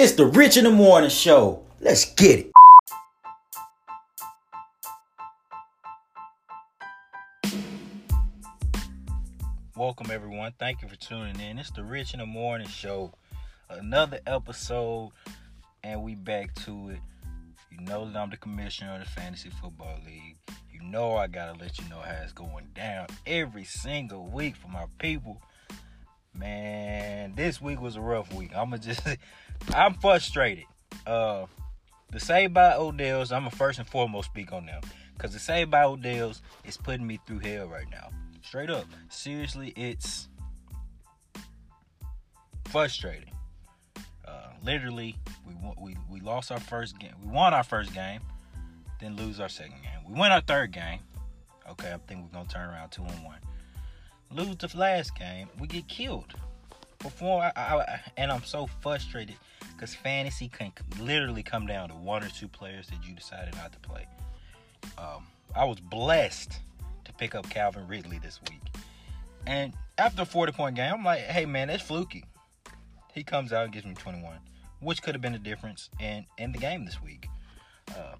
It's the Rich in the Morning Show. Let's get it. Welcome, everyone. Thank you for tuning in. It's the Rich in the Morning Show. Another episode, and we back to it. You know that I'm the commissioner of the Fantasy Football League. You know I gotta let you know how it's going down every single week for my people. Man, this week was a rough week. I'ma just I'm frustrated. Uh the Saved by Odell's, I'm gonna first and foremost speak on them. Cause the Saved by Odell's is putting me through hell right now. Straight up. Seriously, it's frustrating. Uh, literally, we we we lost our first game. We won our first game, then lose our second game. We win our third game. Okay, I think we're gonna turn around two and one. Lose the last game, we get killed. Before I, I, and I'm so frustrated because fantasy can literally come down to one or two players that you decided not to play. Um, I was blessed to pick up Calvin Ridley this week, and after a 40 point game, I'm like, hey man, that's fluky. He comes out and gives me 21, which could have been the difference in in the game this week. Uh,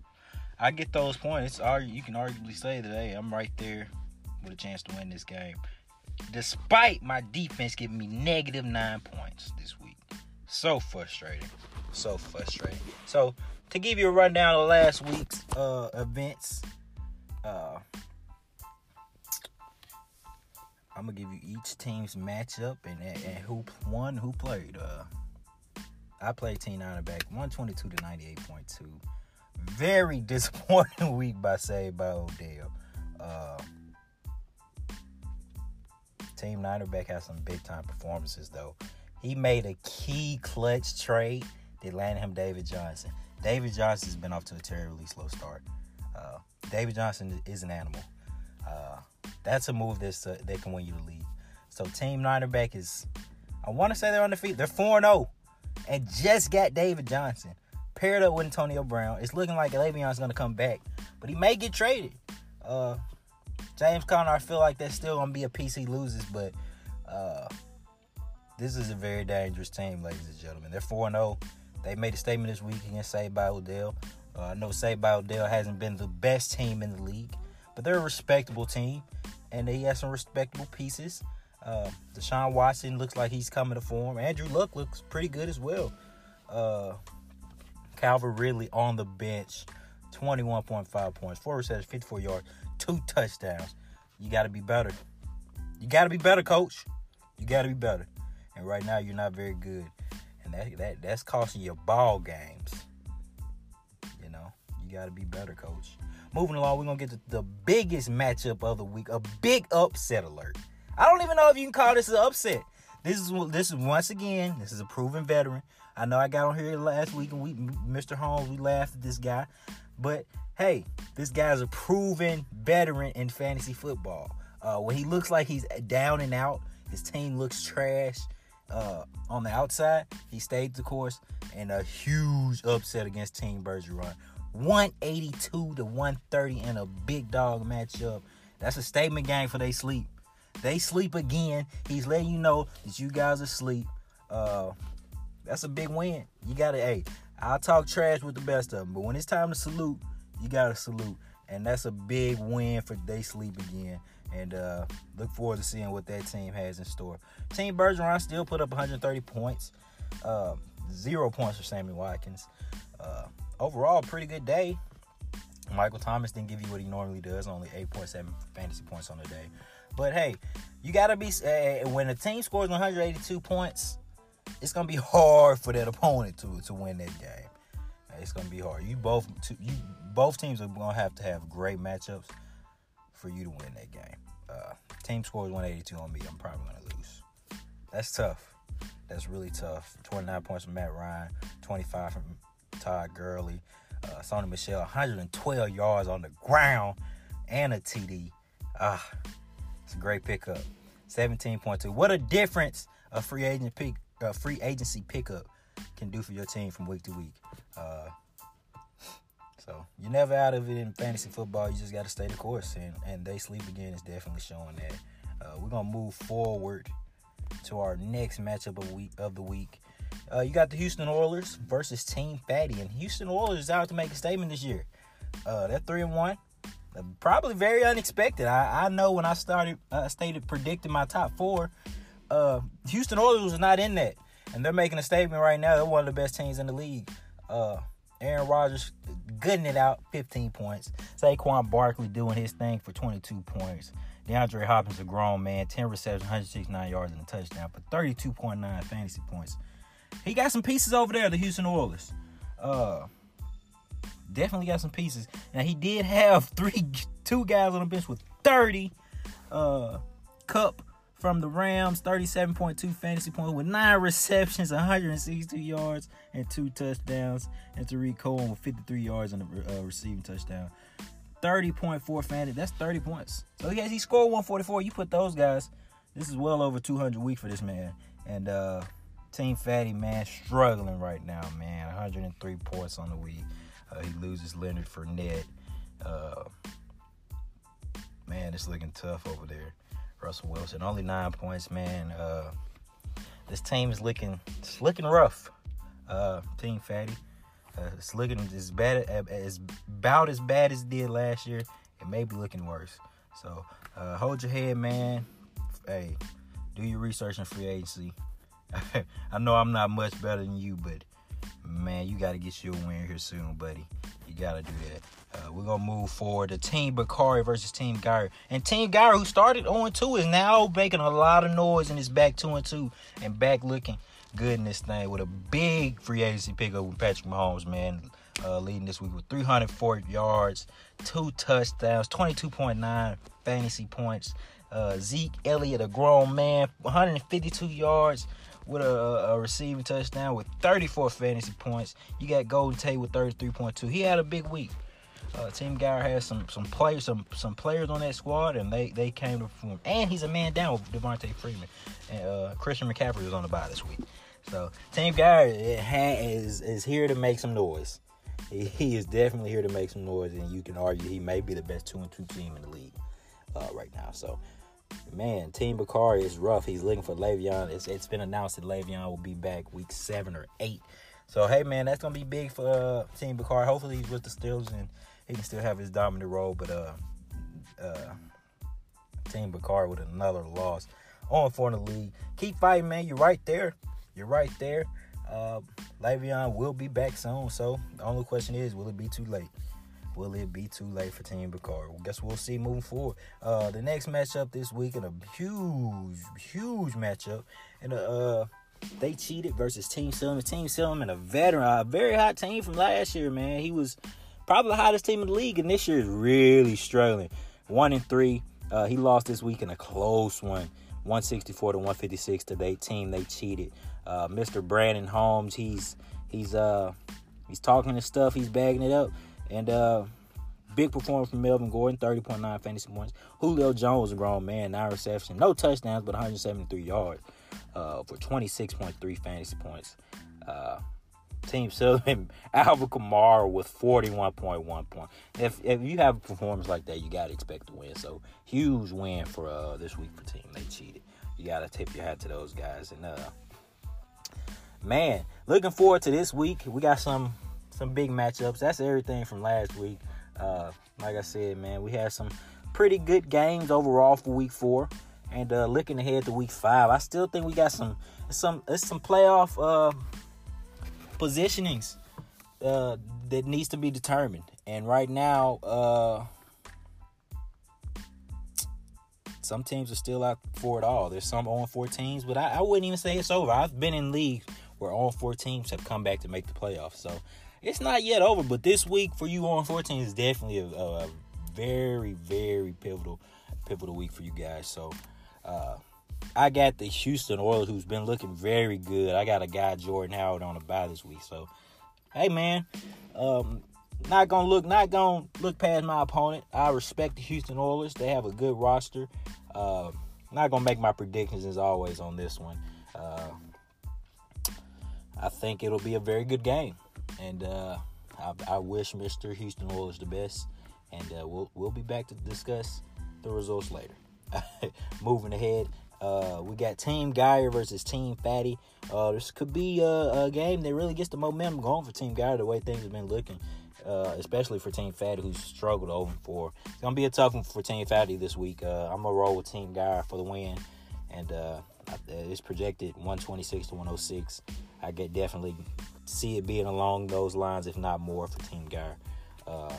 I get those points. You can arguably say that hey, I'm right there with a chance to win this game despite my defense giving me negative nine points this week. So frustrating. So frustrating. So to give you a rundown of last week's uh, events, uh, I'm gonna give you each team's matchup and, and who won, who played. Uh, I played Team back 122 to 98.2. Very disappointing week by Saved by Odell. Uh, Team Ninerback has some big time performances though. He made a key clutch trade that landed him David Johnson. David Johnson's been off to a terribly slow start. Uh, David Johnson is an animal. Uh, that's a move that's uh, that can win you the league. So Team Ninerback is, I want to say they're on the feet. They're four zero, and just got David Johnson paired up with Antonio Brown. It's looking like Le'Veon's going to come back, but he may get traded. Uh, James Conner, I feel like that's still gonna be a PC loses, but uh, this is a very dangerous team, ladies and gentlemen. They're 4 0. They made a statement this week against Saved by Odell. Uh, I know Saved by Odell hasn't been the best team in the league, but they're a respectable team, and they have some respectable pieces. Uh, Deshaun Watson looks like he's coming to form. Andrew Luck looks pretty good as well. Uh, Calvin Ridley on the bench, 21.5 points, four receptions, 54 yards, two touchdowns. You got to be better. You got to be better, coach. You got to be better. And right now, you're not very good, and that that that's costing your ball games. You know, you got to be better, coach. Moving along, we're gonna get to the biggest matchup of the week, a big upset alert. I don't even know if you can call this an upset. This is this is once again, this is a proven veteran. I know I got on here last week and we, Mr. Holmes, we laughed at this guy, but hey, this guy's a proven veteran in fantasy football. Uh, when he looks like he's down and out, his team looks trash. Uh, on the outside, he stayed the course and a huge upset against Team Bergeron. 182 to 130 in a big dog matchup. That's a statement game for they sleep. They sleep again. He's letting you know that you guys are asleep. Uh, that's a big win. You gotta, hey, I'll talk trash with the best of them, but when it's time to salute, you gotta salute, and that's a big win for They Sleep again. And uh, look forward to seeing what that team has in store. Team Bergeron still put up 130 points, uh, zero points for Sammy Watkins. Uh, overall, pretty good day. Michael Thomas didn't give you what he normally does, only 8.7 fantasy points on the day. But hey, you gotta be uh, when a team scores 182 points, it's gonna be hard for that opponent to to win that game. It's gonna be hard. You both you both teams are gonna have to have great matchups for you to win that game. Uh, team scores 182 on me. I'm probably gonna lose. That's tough. That's really tough. 29 points from Matt Ryan, 25 from Todd Gurley, uh, Sony Michel, 112 yards on the ground, and a TD. Ah, it's a great pickup. 17.2. What a difference a free agent pick, a free agency pickup can do for your team from week to week. Uh, so you're never out of it in fantasy football. You just got to stay the course, and and they sleep again is definitely showing that. Uh, we're gonna move forward to our next matchup of week of the week. Uh, you got the Houston Oilers versus Team Fatty, and Houston Oilers is out to make a statement this year. Uh, they're three and one, uh, probably very unexpected. I, I know when I started uh, stated predicting my top four, uh, Houston Oilers was not in that, and they're making a statement right now. They're one of the best teams in the league. Uh, Aaron Rodgers gutting it out, 15 points. Saquon Barkley doing his thing for 22 points. DeAndre Hopkins, a grown man, 10 receptions, 169 yards, and a touchdown for 32.9 fantasy points. He got some pieces over there, the Houston Oilers. Uh, definitely got some pieces. Now he did have three, two guys on the bench with 30. Uh, Kupp from the Rams, 37.2 fantasy points with nine receptions, 162 yards, and two touchdowns. And Tarik Cohen with 53 yards and a uh, receiving touchdown. 30.4 fantasy. That's 30 points. So yes, he scored 144. You put those guys. This is well over 200 week for this man. And uh Team Fatty, man, struggling right now, man. 103 points on the week. Uh, he loses Leonard Fournette. Uh, man, it's looking tough over there. Russell Wilson, only nine points, man. Uh, this team is looking, it's looking rough. Uh, team Fatty, uh, it's looking as bad as about as bad as it did last year. It may be looking worse. So uh, hold your head, man. Hey, do your research in free agency. I know I'm not much better than you, but man, you got to get your win here soon, buddy. You got to do that. Uh, we're gonna move forward to Team Bakari versus Team Gyre. And Team Gyre, who started 0 2, is now making a lot of noise and is back 2 2 and back looking good in this thing with a big free agency pickup with Patrick Mahomes, man. Uh, leading this week with 304 yards, two touchdowns, 22.9 fantasy points. Uh, Zeke Elliott, a grown man, 152 yards, with a, a, receiving touchdown with 34 fantasy points. You got Golden Tate with 33.2. He had a big week. Uh, Team Gower has some some players some some players on that squad, and they they came to perform. And he's a man down with Devonta Freeman, and uh, Christian McCaffrey was on the bye this week. So Team Gower is is here to make some noise. He, he, is definitely here to make some noise, and you can argue he may be the best two and two team in the league uh, right now. So man, Team Bakari is rough. He's looking for Le'Veon. It's, it's been announced that Le'Veon will be back week seven or eight. So hey, man, that's gonna be big for uh, Team Bakari. Hopefully, he's with the Steelers and he can still have his dominant role. But uh, uh, Team Bakari with another loss on for the league. Keep fighting, man. You're right there. You're right there. Uh, Le'Veon will be back soon. So the only question is, will it be too late? Will it be too late for Team Bakari? Well, guess we'll see moving forward. Uh, the next matchup this week in a huge, huge matchup, and uh, they cheated versus Team Silverman. Team Silverman, a veteran, a very hot team from last year, man. He was probably the hottest team in the league, and this year is really struggling. One and three. Uh, he lost this week in a close one. 164 to 156 to their team. They cheated. Uh, Mr. Brandon Holmes, he's he's uh he's talking his stuff, he's bagging it up. And uh, big performance from Melvin Gordon, 30.9 fantasy points. Julio Jones, a grown man, nine receptions, no touchdowns, but 173 yards uh, for 26.3 fantasy points. Uh, Team Southern, Alvin Kamara with 41.1 points. If if you have a performance like that, you gotta expect to win. So huge win for uh, this week for team. They cheated. You gotta tip your hat to those guys. And uh, man, looking forward to this week. We got some some big matchups. That's everything from last week. Uh, like I said, man, we had some pretty good games overall for week four. And uh, looking ahead to week five, I still think we got some some it's some playoff uh, positionings uh, that needs to be determined. And right now, uh, some teams are still out for it all. There's some on four teams, but I, I, wouldn't even say it's over. I've been in leagues where all four teams have come back to make the playoffs. So it's not yet over, but this week for you on 14 is definitely a, a very, very pivotal, pivotal week for you guys. So, uh, I got the Houston Oilers, who's been looking very good. I got a guy Jordan Howard on the buy this week. So, hey man, um, not gonna look, not gonna look past my opponent. I respect the Houston Oilers. They have a good roster. Uh, not gonna make my predictions as always on this one. Uh, I think it'll be a very good game. And uh, I, I, wish Mr. Houston Oilers the best. And uh, we'll we'll be back to discuss the results later. Moving ahead, Uh, we got Team Geyer versus Team Fatty. Uh, this could be a, a, game that really gets the momentum going for Team Geyer the way things have been looking, uh, especially for Team Fatty who's struggled over four. It's gonna be a tough one for Team Fatty this week. Uh, I'm gonna roll with Team Geyer for the win, and uh, it's projected 126 to 106. I get definitely see it being along those lines, if not more, for Team Guy. Uh,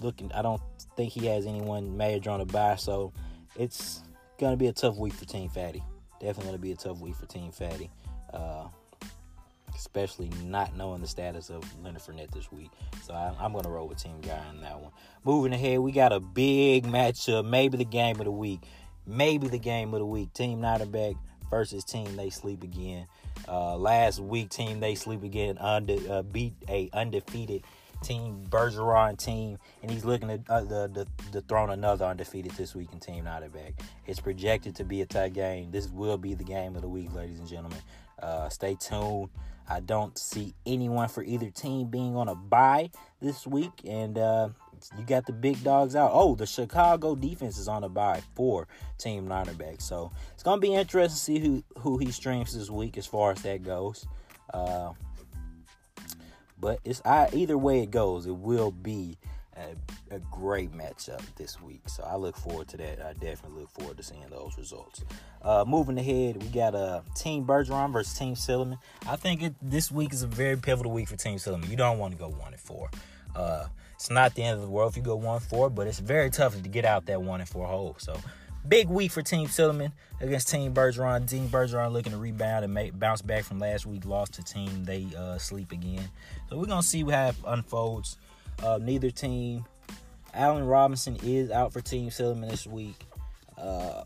looking, I don't think he has anyone major on the buy, so it's gonna be a tough week for Team Fatty. Definitely gonna be a tough week for Team Fatty. Uh, especially not knowing the status of Leonard Fournette this week. So I, am to roll with Team Guy in that one. Moving ahead, we got a big matchup, maybe the game of the week. Maybe the game of the week. Team Notterback versus Team They Sleep Again. Uh, last week, Team They Sleep Again under, uh, beat a undefeated Team Bergeron team, and he's looking to uh, the, the dethrone another undefeated this week in Team Notterback. It's projected to be a tight game. This will be the game of the week, ladies and gentlemen. Uh, stay tuned. I don't see anyone for either team being on a bye this week, and uh, you got the big dogs out. Oh, the Chicago defense is on a bye for Team Notterback, so it's gonna be interesting to see who who he streams this week as far as that goes. Uh, but it's I, either way it goes, it will be a, a, great matchup this week. So I look forward to that. I definitely look forward to seeing those results. Uh, moving ahead, we got a uh, Team Bergeron versus Team Silliman. I think it, this week is a very pivotal week for Team Silliman. You don't want to go one and four. Uh, it's not the end of the world if you go one four, but it's very tough to get out that one and four hole. So big week for Team Silliman against Team Bergeron. Team Bergeron looking to rebound and make, bounce back from last week lost to Team They uh, Sleep again. So we're gonna see what unfolds. Uh, neither team. Allen Robinson is out for Team Silliman this week. Uh,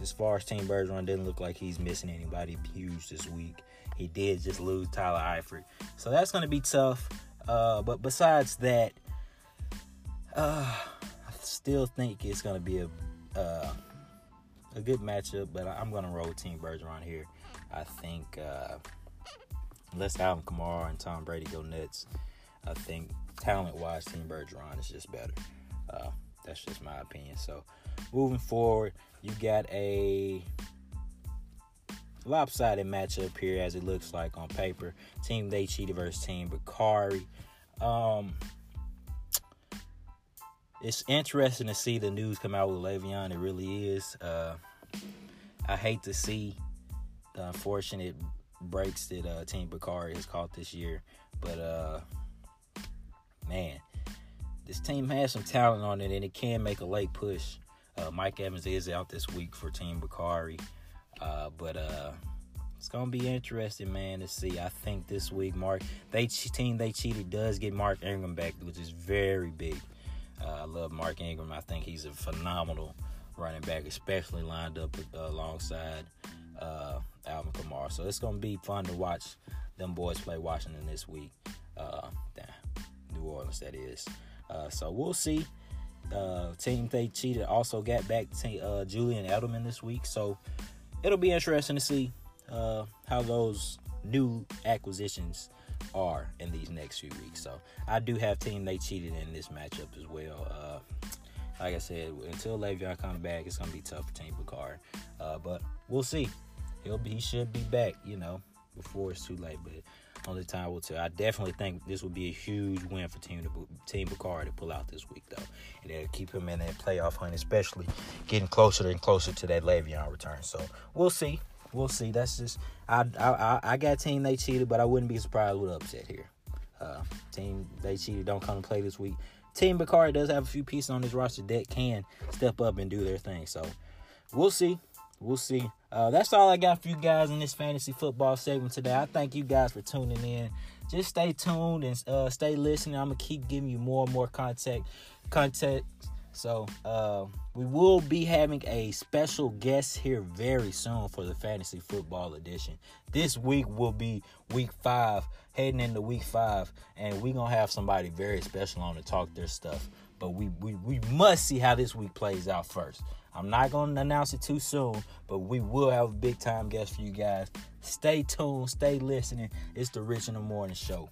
as far as Team Bergeron, didn't look like he's missing anybody huge this week. He did just lose Tyler Eifert, so that's to be tough. Uh, but besides that, uh, I still think it's going to be a uh, a good matchup. But I'm going to roll Team Bergeron here. I think uh, unless Alvin Kamara and Tom Brady go nuts, I think talent wise, Team Bergeron is just better. Uh, that's just my opinion. So, moving forward, you got a lopsided matchup here as it looks like on paper. Team They Cheated versus Team Bakari. Um, it's interesting to see the news come out with Le'Veon. It really is. Uh, I hate to see the unfortunate breaks that uh, Team Bakari has caught this year, but uh, man, this team has some talent on it and it can make a late push. Uh, Mike Evans is out this week for Team Bakari. Uh, but uh, it's gonna be interesting, man, to see. I think this week, Mark, they team they cheated does get Mark Ingram back, which is very big. Uh, I love Mark Ingram. I think he's a phenomenal running back, especially lined up uh, alongside uh, Alvin Kamara. So it's gonna be fun to watch them boys play Washington this week. Uh, New Orleans, that is. Uh, so we'll see. Uh, team they cheated also got back to uh, Julian Edelman this week, so it'll be interesting to see how those new acquisitions are in these next few weeks. So I do have team they cheated in this matchup as well. Uh, like I said, until Le'Veon come back, it's gonna be tough for Team Bakari. Uh, but we'll see. He'll be, he should be back, you know, before it's too late. But only time will tell. I definitely think this would be a huge win for Team Team Bakari to pull out this week, though, and it'll keep him in that playoff hunt, especially getting closer and closer to that Le'Veon return. So we'll see. We'll see. That's just I I I got team they cheated, but I wouldn't be surprised with upset here. Uh, team they cheated don't come to play this week. Team Bakari does have a few pieces on his roster that can step up and do their thing. So we'll see. We'll see. Uh, that's all I got for you guys in this fantasy football segment today. I thank you guys for tuning in. Just stay tuned and uh, stay listening. I'm gonna keep giving you more and more content. Content. So uh, we will be having a special guest here very soon for the fantasy football edition. This week will be week five, heading into week five, and we're gonna have somebody very special on to talk their stuff. But we we, we must see how this week plays out first. I'm not to announce it too soon, but we will have a big time guest for you guys. Stay tuned, stay listening. It's the Rich in the Morning Show.